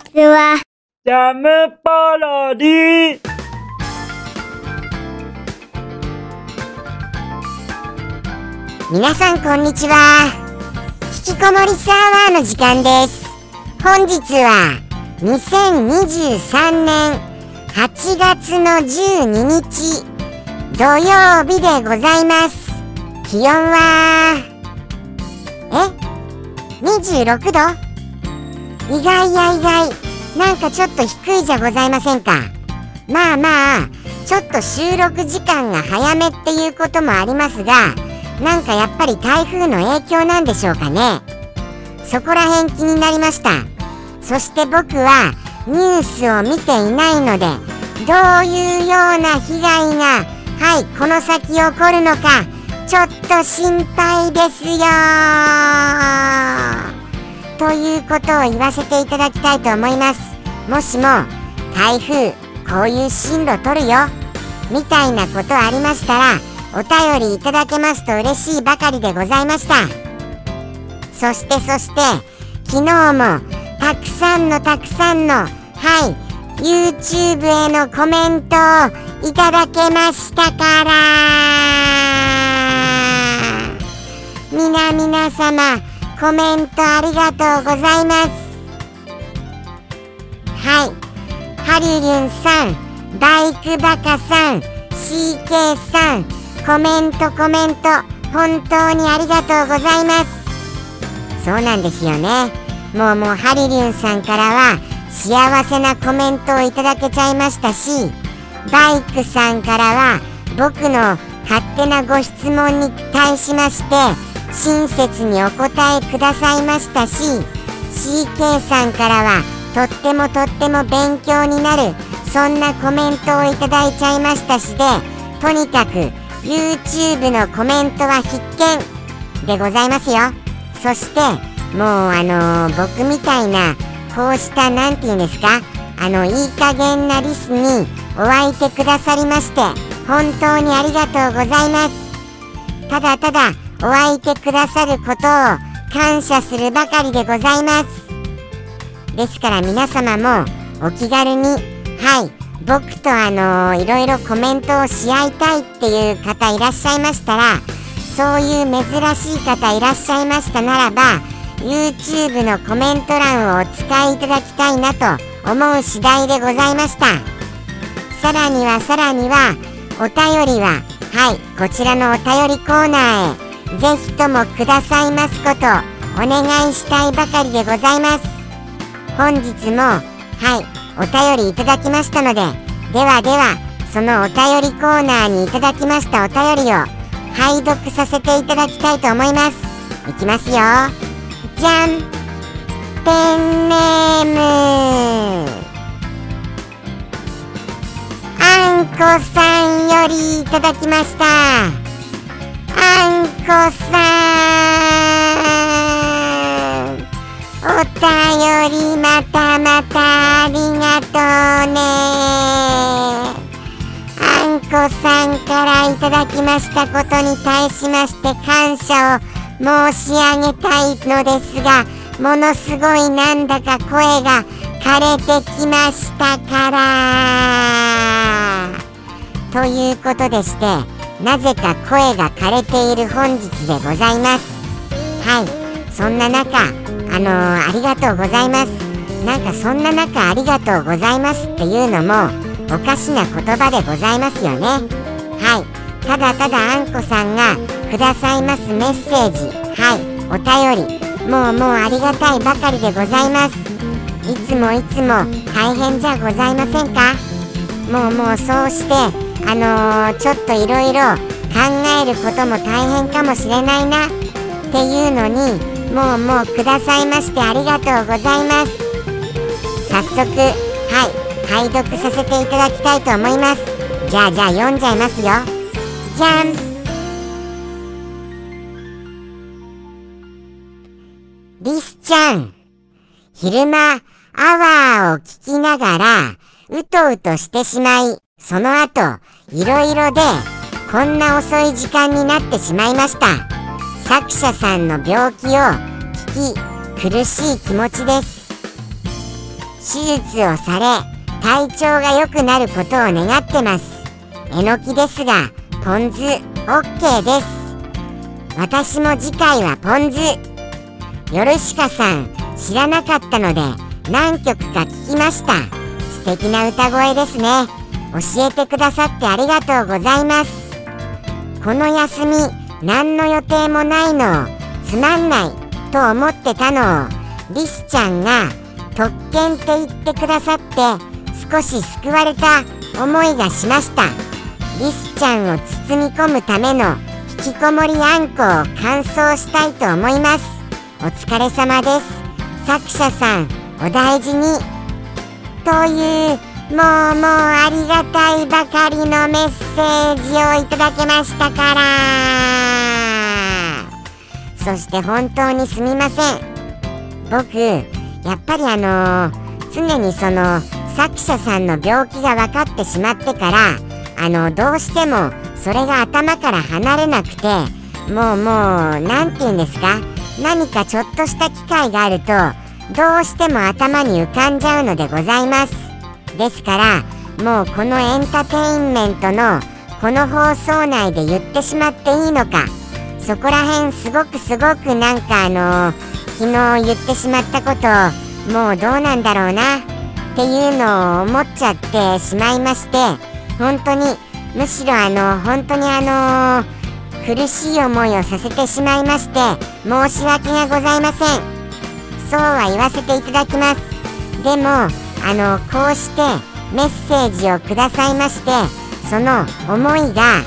ちは。ジャムパロディ皆さんこんにちは。引きこもりサーバーの時間です。本日は2023年8月の12日土曜日でございます。気温はえ？26度？意外や意外なんかちょっと低いじゃございませんか。まあまあちょっと収録時間が早めっていうこともありますがなんかやっぱり台風の影響なんでしょうかね。そこら辺気になりました。そして僕はニュースを見ていないのでどういうような被害がはいこの先起こるのかちょっと心配ですよということを言わせていただきたいと思います。もしも台風こういう進路取るよ。みたいなことありましたらお便りいただけますと嬉しいばかりでございました。そしてそして昨日もたくさんのたくさんのはい YouTube へのコメントをいただけましたから。皆々様コメントありがとうございます。はい。ハリリュンさんバイクバカさん CK さんコメントコメント本当にありがとうございます。そうなんですよね。もうもうハリリュンさんからは幸せなコメントをいただけちゃいましたしバイクさんからは僕の勝手なご質問に対しまして親切にお答えくださいましたし CK さんからはとってもとっても勉強になるそんなコメントをいただいちゃいましたしでとにかく YouTube のコメントは必見でございますよ。そしてもうあのー、僕みたいなこうした何て言うんですか？あのいい加減なリスにお相手くださりまして本当にありがとうございます。ただただお相手くださることを感謝するばかりでございます。ですから皆様もお気軽にはい僕とあのー、いろいろコメントをし合いたいっていう方いらっしゃいましたらそういう珍しい方いらっしゃいましたならば YouTube のコメント欄をお使いいただきたいなと思う次第でございました。さらにはさらにはお便りははいこちらのお便りコーナーへぜひともくださいますことお願いしたいばかりでございます。本日もはいお便りいただきましたのでではではそのお便りコーナーにいただきましたお便りを拝読させていただきたいと思います。いきますよ。じゃん。ペンネーム。あんこさんよりいただきました。あんこさん。お便りまたまたありがとうね。あんこさんからいただきましたことに対しまして感謝を申し上げたいのですがものすごいなんだか声が枯れてきましたから。ということでしてなぜか声が枯れている本日でございます。はい。そんな中あのー、ありがとうございます。なんかそんな中ありがとうございますっていうのもおかしな言葉でございますよね。はい。ただただあんこさんがくださいますメッセージ。はい。お便り。もうもうありがたいばかりでございます。いつもいつも大変じゃございませんか？もうもうそうしてあのー、ちょっといろいろ考えることも大変かもしれないなっていうのにもうもうくださいましてありがとうございます。早速はい拝読させていただきたいと思います。じゃあじゃあ読んじゃいますよ。じゃん。リスちゃん昼間アワーを聞きながらうとうとしてしまい。その後いろいろでこんな遅い時間になってしまいました。作者さんの病気を聞き苦しい気持ちです。手術をされ体調が良くなることを願ってます。えのきですがポン酢 OK です。私も次回はポン酢ヨルシカさん知らなかったので何曲か聞きました。素敵な歌声ですね。教えてくださってありがとうございます。この休み何の予定もないのつまんないと思ってたのをリスちゃんが特権って言ってくださって少し救われた思いがしました。リスちゃんを包み込むための引きこもりあんこを乾燥したいと思います。お疲れ様です。作者さんお大事に。というもうもうありがたいばかりのメッセージをいただけましたから。そして本当にすみません。僕やっぱりあのー、常にその作者さんの病気が分かってしまってからあのどうしてもそれが頭から離れなくてもうもう何て言うんですか？何かちょっとした機会があるとどうしても頭に浮かんじゃうのでございます。ですからもうこのエンターテインメントのこの放送内で言ってしまっていいのかそこら辺すごくすごくなんかあの昨日言ってしまったこともうどうなんだろうなっていうのを思っちゃってしまいまして本当にむしろあの本当にあの苦しい思いをさせてしまいまして申し訳がございません。そうは言わせていただきます。でもあのこうしてメッセージをくださいましてその思いが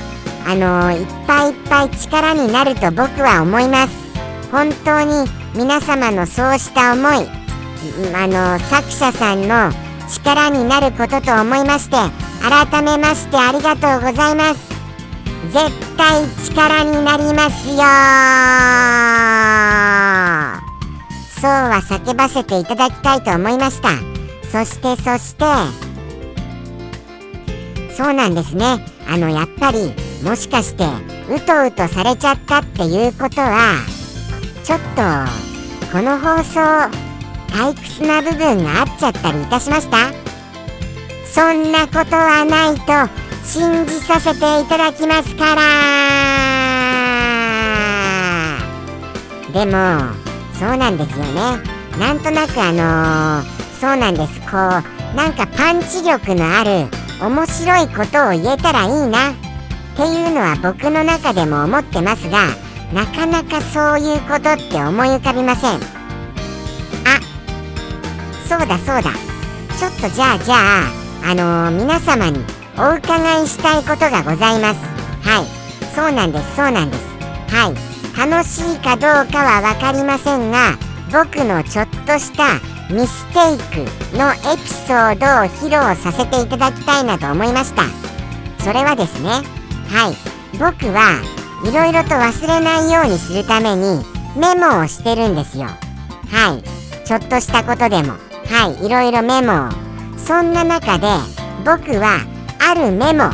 あのいっぱいいっぱい力になると僕は思います。本当に皆様のそうした思いあの作者さんの力になることと思いまして改めましてありがとうございます。絶対力になりますよそうは叫ばせていただきたいと思いました。そしてそして。そうなんですね。あのやっぱりもしかしてうとうとされちゃったっていうことはちょっとこの放送退屈な部分があっちゃったりいたしました？そんなことはないと信じさせていただきますから。でもそうなんですよね。なんとなくあのー、そうなんです。こうなんかパンチ力のある面白いことを言えたらいいな。っていうのは僕の中でも思ってますがなかなかそういうことって思い浮かびません。あそうだそうだ。ちょっとじゃあじゃああのー、皆様にお伺いしたいことがございます。はい。そうなんですそうなんです。はい。楽しいかどうかは分かりませんが僕のちょっとしたミステイクのエピソードを披露させていただきたいなと思いました。それはですねはい。僕はいろいろと忘れないようにするためにメモをしてるんですよ。はい。ちょっとしたことでも。はい。いろいろメモを。そんな中で僕はあるメモ。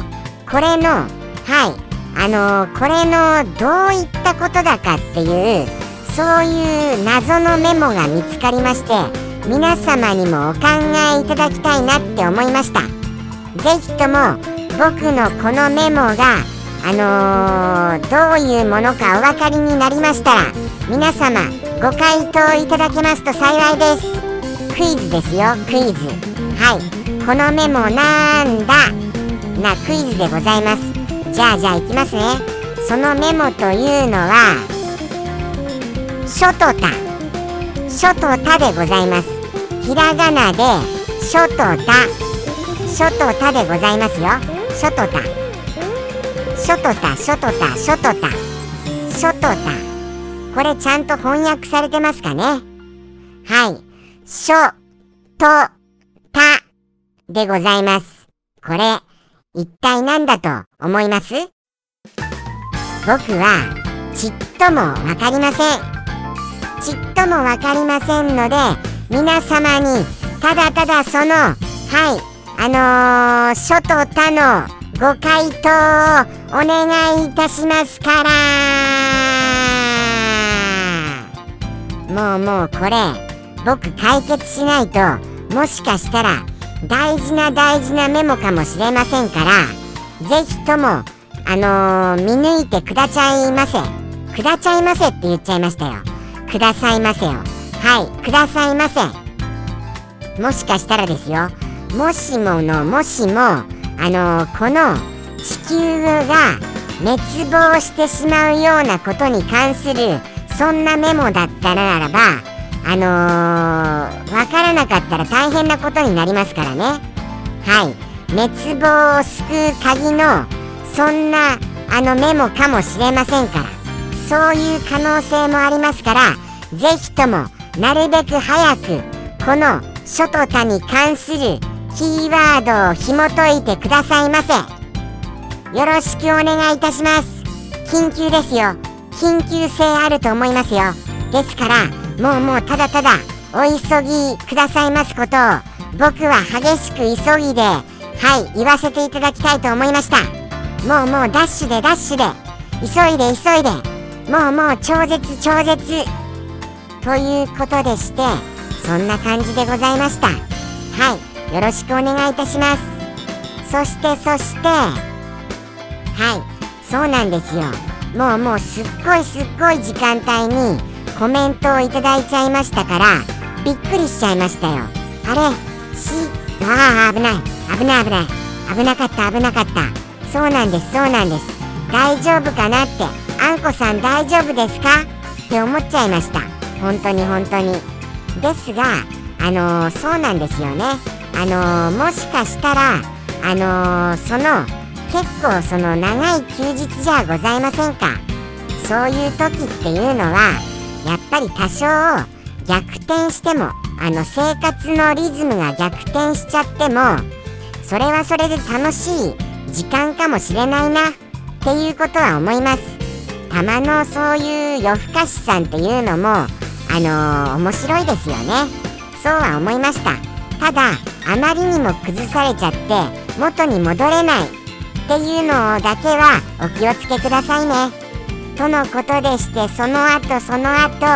これのはい。あのー、これのどういったことだかっていうそういう謎のメモが見つかりまして皆様にもお考えいただきたいなって思いました。是非とも僕のこのメモがあのー、どういうものかお分かりになりましたら皆様ご回答いただけますと幸いです。クイズですよクイズ。はい。このメモなんだ。なクイズでございます。じゃあじゃあいきますね。そのメモというのは「書とた」「書とた」でございます。ひらがなで「書とた」「書とた」でございますよ「書とた」「書とた」「書とた」「書とた」「書とた」これちゃんと翻訳されてますかね？はい「書とた」でございます。これ一体何だと思います？僕はちっともわかりません。ちっともわかりませんので皆様にただただそのはいあのー、書と他のご回答をお願いいたしますから。もうもうこれ僕解決しないともしかしたら大事な大事なメモかもしれませんからぜひともあのー、見抜いてくださいませ。くださいませって言っちゃいましたよ。くださいませよ。はいくださいませ。もしかしたらですよ。もしものもしもあのー、この地球が滅亡してしまうようなことに関するそんなメモだったならばあのー、わからなかったら大変なことになりますからね。はい滅亡を救う鍵のそんなあのメモかもしれませんから。そういう可能性もありますからぜひともなるべく早くこの書と他に関するキーワードを紐解いてくださいませ。よろしくお願いいたします。緊急ですよ。緊急性あると思いますよ。ですからもうもうただただお急ぎくださいますことを僕は激しく急ぎではい言わせていただきたいと思いました。もうもうダッシュでダッシュで。急いで急いで。もうもう超絶超絶。ということでしてそんな感じでございました。はいよろしくお願いいたします。そしてそしてはいそうなんですよ。もうもうすっごいすっごい時間帯にコメントをいただいちゃいましたからびっくりしちゃいましたよ。あれしああ危ない。危ない危ない。危なかった危なかった。そうなんですそうなんです。大丈夫かなって。あんこさん大丈夫ですか？って思っちゃいました。本当に本当に。ですがあのー、そうなんですよね。あのー、もしかしたらあのー、その結構その長い休日じゃございませんか。そういう時っていうのはやっぱり多少逆転してもあの生活のリズムが逆転しちゃってもそれはそれで楽しい時間かもしれないなっていうことは思います。たまのそういう夜更かしさんっていうのもあのー、面白いですよね。そうは思いました。ただあまりにも崩されちゃって元に戻れないっていうのだけはお気をつけくださいね。とのことでしてその後その後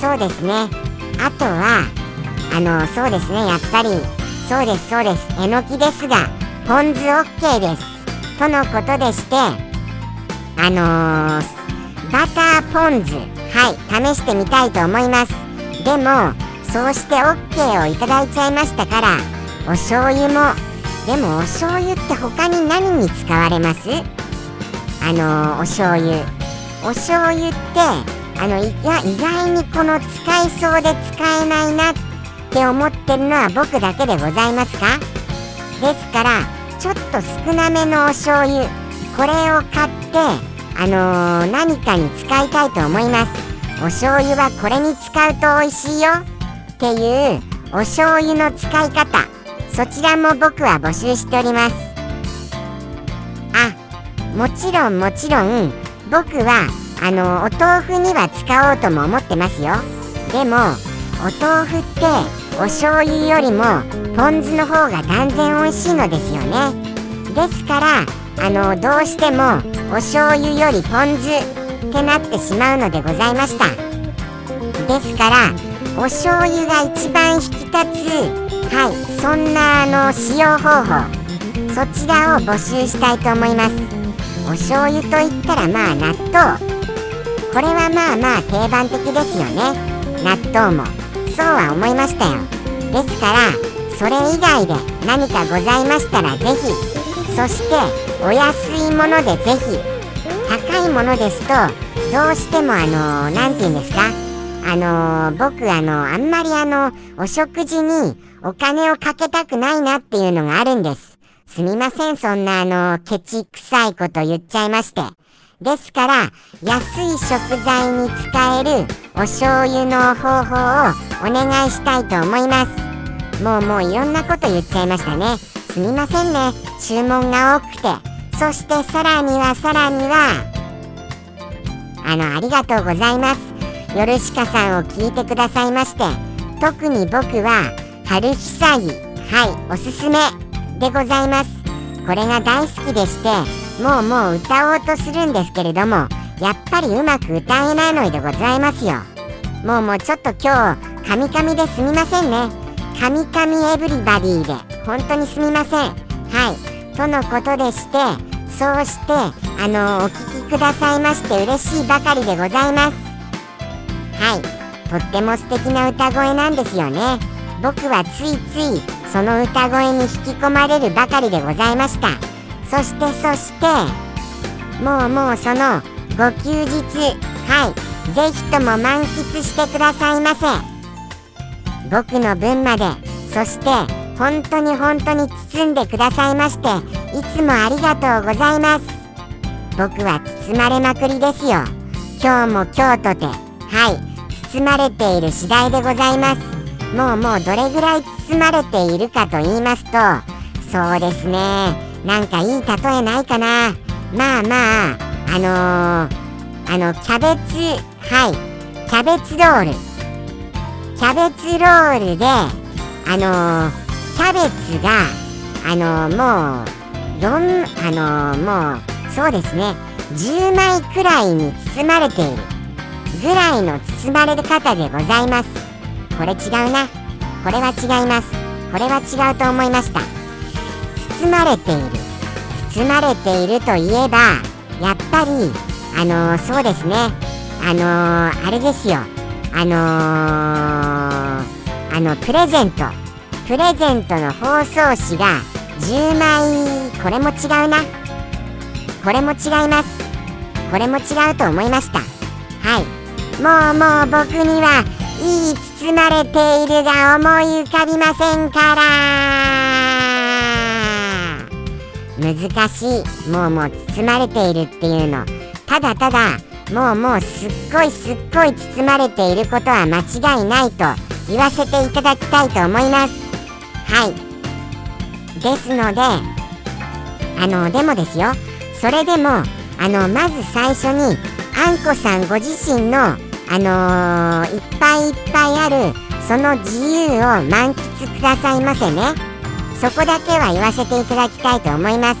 そうですね。あとはあのそうですね。やっぱりそうですそうです。えのきですがポン酢 OK です。とのことでしてあのー、バターポン酢。はい試してみたいと思います。でもそうして OK をいただいちゃいましたからお醤油も。でもお醤油って他に何に使われます？あのお醤油。お醤油ってあのいや意外にこの使いそうで使えないなって思ってるのは僕だけでございますか？ですからちょっと少なめのお醤油これを買ってあのー、何かに使いたいと思います。お醤油はこれに使うと美味しいよっていうお醤油の使い方。そちらも僕は募集しております。あもちろんもちろん僕はあのお豆腐には使おうとも思ってますよ。でもお豆腐ってお醤油よりもポン酢の方が断然美味しいのですよね。ですからあのどうしてもお醤油よりポン酢ってなってしまうのでございました。ですからお醤油が一番引き立つはいそんなあの使用方法そちらを募集したいと思います。お醤油といったらまあ納豆。これはまあまあ定番的ですよね。納豆も。そうは思いましたよ。ですからそれ以外で何かございましたら是非そしてお安いもので是非高いものですとどうしてもあの何、て言うんですか？あの、僕あの、あんまりあの、お食事にお金をかけたくないなっていうのがあるんです。すみません、そんなあの、ケチくさいこと言っちゃいまして。ですから、安い食材に使えるお醤油の方法をお願いしたいと思います。もうもういろんなこと言っちゃいましたね。すみませんね、注文が多くて。そしてさらにはさらには、あの、ありがとうございます。ヨルシカさんを聞いてくださいまして特に僕は春ひさぎはいおすすめでございます。これが大好きでしてもうもう歌おうとするんですけれどもやっぱりうまく歌えないのでございますよ。もうもうちょっと今日カミカミですみませんね。カミカミエブリバディで本当にすみません。はい。とのことでしてそうしてあのお聞きくださいまして嬉しいばかりでございます。はい。とっても素敵な歌声なんですよね。僕はついついその歌声に引き込まれるばかりでございました。そしてそしてもうもうそのご休日はい。ぜひとも満喫してくださいませ。僕の分までそして本当に本当に包んでくださいましていつもありがとうございます。僕は包まれまくりですよ。今日も今日とてはい包まれている次第でございます。もうもうどれぐらい包まれているかと言いますとそうですね。なんかいい例えないかな。まあまああのー、あのキャベツはいキャベツロール。キャベツロールであのー、キャベツがあの、もう4あのもうそうですね。10枚くらいに包まれているぐらいの包まれ方でございます。これ違うな。これは違います。これは違うと思いました。包まれている。包まれているといえばやっぱりあの、そうですね。あの、あれですよ。あの、あのプレゼント。プレゼントの包装紙が10枚これも違うな。これも違います。これも違うと思いました。はい。もうもう僕にはいい包まれているが思い浮かびませんから。難しい。もうもう包まれているっていうの。ただただもうもうすっごいすっごい包まれていることは間違いないと言わせていただきたいと思います。はい。ですのであのでもですよ。それでもあのまず最初にあんこさんご自身のあのー、いっぱいいっぱいあるその自由を満喫くださいませね。そこだけは言わせていただきたいと思います。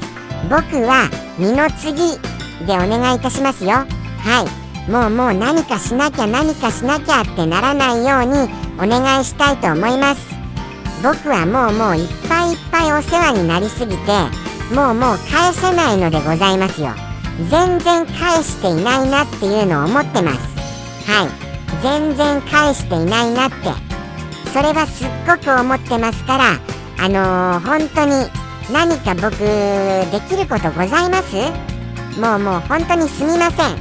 僕は二の次でお願いいたしますよ。はい。もうもう何かしなきゃ何かしなきゃってならないようにお願いしたいと思います。僕はもうもういっぱいいっぱいお世話になりすぎてもうもう返せないのでございますよ。全然返していないなっていうのを思ってます。はい。全然返していないなって。それはすっごく思ってますからあのー、本当に何か僕できることございます？もうもう本当にすみません。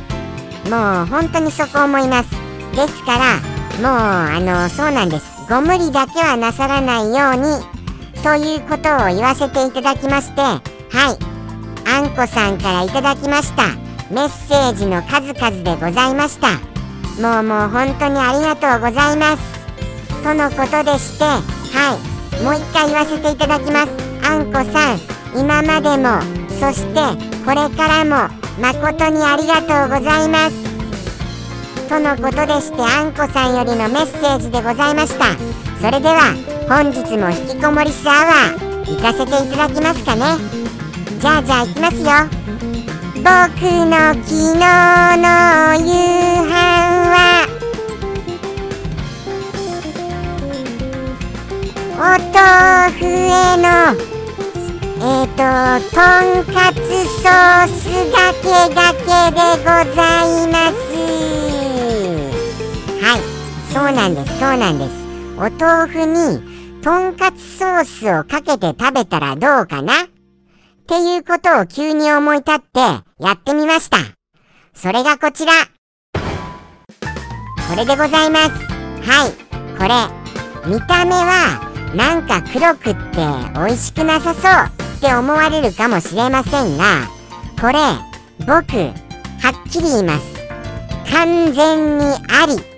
もう本当にそこ思います。ですからもうあのー、そうなんです。ご無理だけはなさらないようにということを言わせていただきましてはい。あんこさんからいただきました。メッセージの数々でございました。もうもう本当にありがとうございます。とのことでしてはい。もう一回言わせていただきます。あんこさん今までもそしてこれからも誠にありがとうございます。とのことでしてあんこさんよりのメッセージでございました。それでは本日も引きこもりスアワー行かせていただきますかね。じゃあじゃあ行きますよ。僕の昨日の夕飯はお豆腐へのえっ、ー、ととんかつソースがけがけでございます。そうなんですそうなんです。お豆腐にとんかつソースをかけて食べたらどうかな？っていうことを急に思い立ってやってみました。それがこちら。これでございます。はい。これ。見た目はなんか黒くって美味しくなさそうって思われるかもしれませんがこれ僕はっきり言います。完全にあり。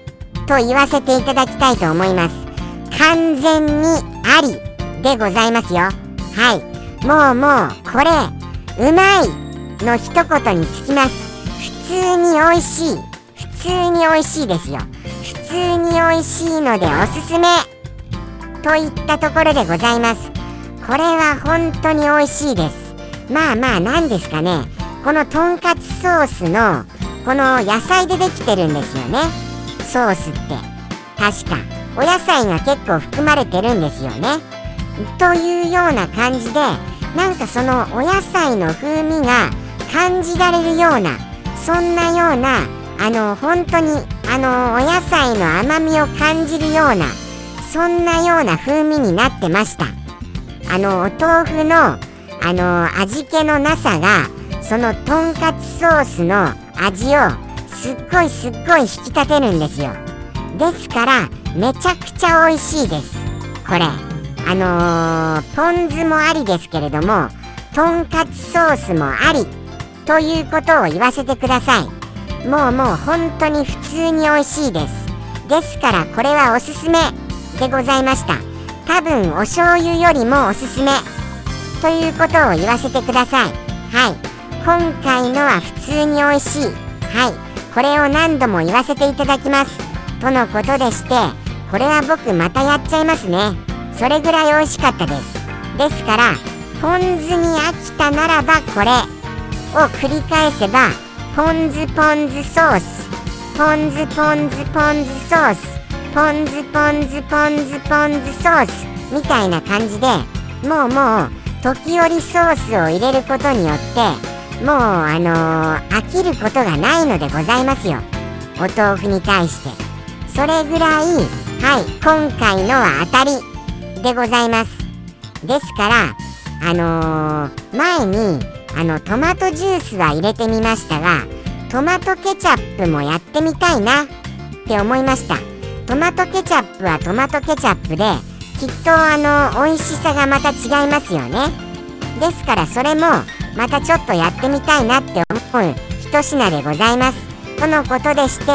と言わせていただきたいと思います。完全にありでございますよ。はい。もうもうこれうまいの一言につきます。普通に美味しい。普通に美味しいですよ。普通に美味しいのでおすすめ。といったところでございます。これは本当に美味しいです。まあまあ何ですかね。このとんかつソースのこの野菜でできてるんですよね。ソースって確かお野菜が結構含まれてるんですよね。というような感じでなんかそのお野菜の風味が感じられるようなそんなようなあの本当にあのお野菜の甘みを感じるようなそんなような風味になってましたあのお豆腐のあの味気のなさがそのとんかつソースの味をすっごいすっごい引き立てるんですよ。ですからめちゃくちゃ美味しいです。これ。あのー、ポン酢もありですけれどもとんかつソースもありということを言わせてください。もうもう本当に普通に美味しいです。ですからこれはおすすめでございました。多分お醤油よりもおすすめ。ということを言わせてください。はい。今回のは普通に美味しい。はい。これを何度も言わせていただきます。とのことでしてこれは僕またやっちゃいますね。それぐらい美味しかったです。ですからポン酢に飽きたならばこれを繰り返せばポン酢ポン酢ソース。ポン酢ポン酢ポン酢ソース。ポン酢ポン酢ポン酢ポン酢ソース。みたいな感じでもうもう時折ソースを入れることによってもうあのー、飽きることがないのでございますよ。お豆腐に対して。それぐらいはい今回のは当たりでございます。ですからあのー、前にあのトマトジュースは入れてみましたがトマトケチャップもやってみたいなって思いました。トマトケチャップはトマトケチャップできっとあの美味しさがまた違いますよね。ですからそれもまたちょっとやってみたいなって思う一品でございます。とのことでして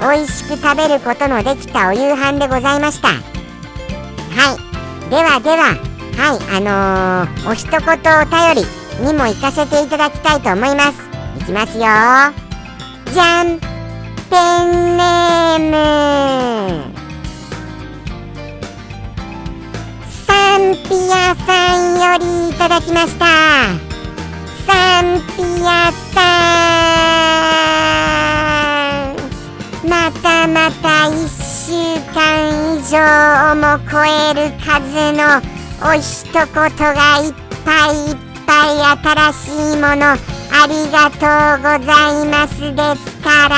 美味しく食べることのできたお夕飯でございました。はい。ではでははいあのー、お一言お便りにも行かせていただきたいと思います。いきますよ。じゃんペンネーム。サンピアさんよりいただきました。サンピアさんまたまた1週間以上も超える数のお一言がいっぱいいっぱい新しいものありがとうございますですから。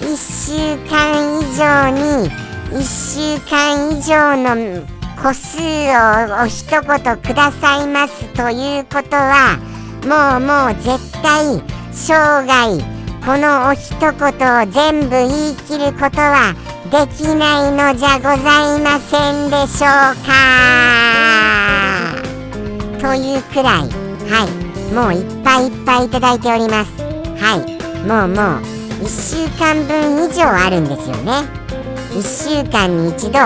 1週間以上に1週間以上の個数をお一言くださいますということはもうもう絶対生涯このお一言を全部言い切ることはできないのじゃございませんでしょうかというくらいはいもういっぱいいっぱいいただいておりますはいもうもう1週間分以上あるんですよね1週間に一度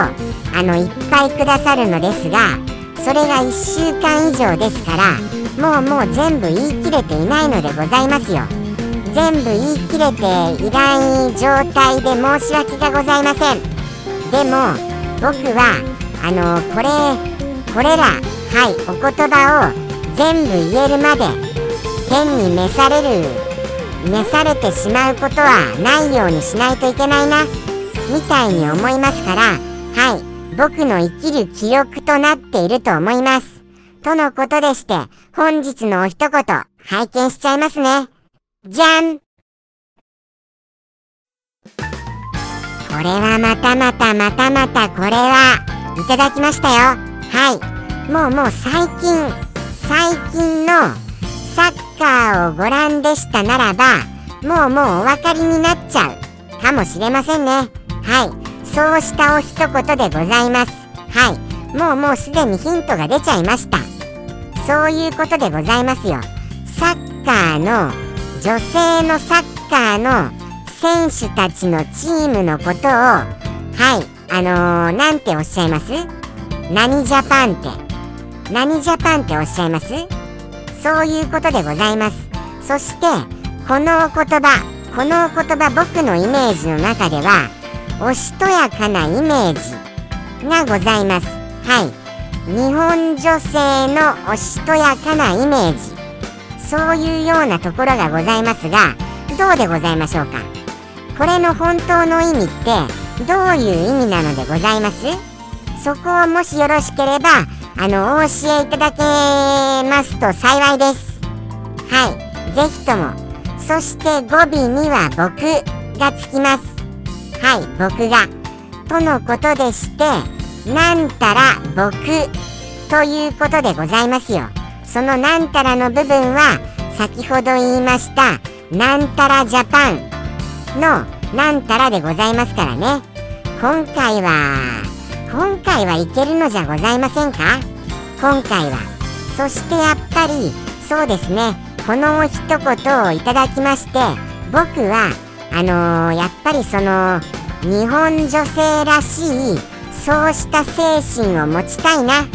あのいっぱいくださるのですがそれが1週間以上ですからもうもう全部言い切れていないのでございますよ。全部言い切れていない状態で申し訳がございません。でも僕はあのこれこれらはいお言葉を全部言えるまで天に召される召されてしまうことはないようにしないといけないなみたいに思いますからはい。僕の生きる記録となっていると思います。とのことでして本日のお一言拝見しちゃいますね。じゃん。これはまたまたまたまたこれはいただきましたよ。はい。もうもう最近最近のサッカーをご覧でしたならばもうもうお分かりになっちゃうかもしれませんね。はい。そうしたお一言でございます。はい。もうもうすでにヒントが出ちゃいました。そういうことでございますよ。サッカーの女性のサッカーの選手たちのチームのことをはい。あのー、なんておっしゃいます？何ジャパンって。何ジャパンっておっしゃいます？そういうことでございます。そしてこのお言葉このお言葉僕のイメージの中ではおしとやかなイメージがございます。はい。日本女性のおしとやかなイメージ。そういうようなところがございますがどうでございましょうか？これの本当の意味ってどういう意味なのでございます？そこをもしよろしければあのお教えいただけますと幸いです。はい。ぜひとも。そして語尾には僕がつきます。はい僕が。とのことでしてなんたら僕ということでございますよ。そのなんたらの部分は先ほど言いましたなんたらジャパンのなんたらでございますからね。今回は今回はいけるのじゃございませんか？今回は。そしてやっぱりそうですね。このお一言をいただきまして僕はあのー、やっぱりその日本女性らしいそうした精神を持ちたいなっ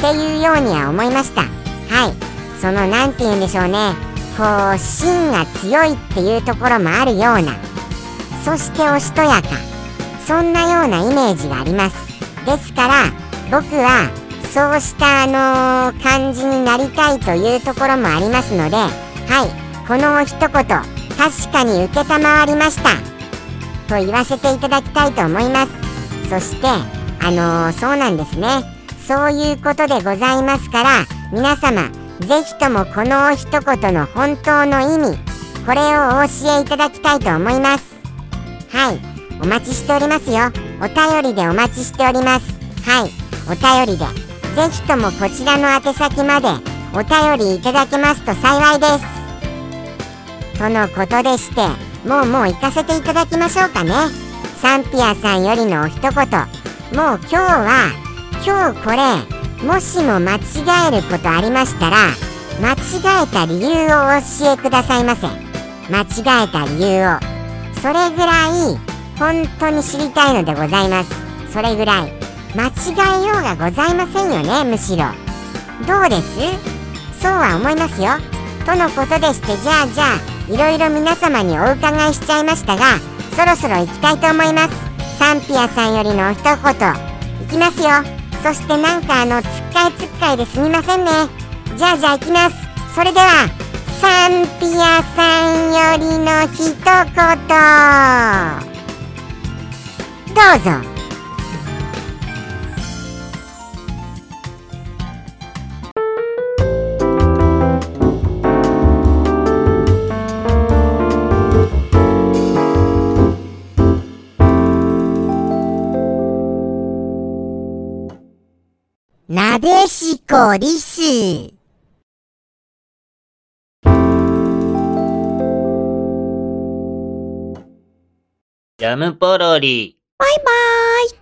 ていうようには思いました。はい。その何て言うんでしょうね。こう芯が強いっていうところもあるような。そしておしとやか。そんなようなイメージがあります。ですから僕はそうしたあのー、感じになりたいというところもありますのではい。この一言確かに承りました。と言わせていただきたいと思います。そしてあのー、そうなんですね。そういうことでございますから皆様ぜひともこの一言の本当の意味これをお教えいただきたいと思います。はい。お待ちしておりますよ。お便りでお待ちしております。はい。お便りで。ぜひともこちらの宛先までお便りいただけますと幸いです。とのことでしてもうもう行かせていただきましょうかね。サンピアさんよりのお一言。もう今日は今日これもしも間違えることありましたら間違えた理由をお教えくださいませ。間違えた理由を。それぐらい本当に知りたいのでございます。それぐらい。間違えようがございませんよねむしろ。どうです？そうは思いますよ。とのことでしてじゃあじゃあいろいろ皆様にお伺いしちゃいましたがそろそろ行きたいと思います。サンピアさんよりの一言。いきますよ。そしてなんかあのつっかいつっかいですみませんね。じゃあじゃあ行きます。それではサンピアさんよりの一言。どうぞ。なでしこリス。ジャムポロリ。バイバーイ。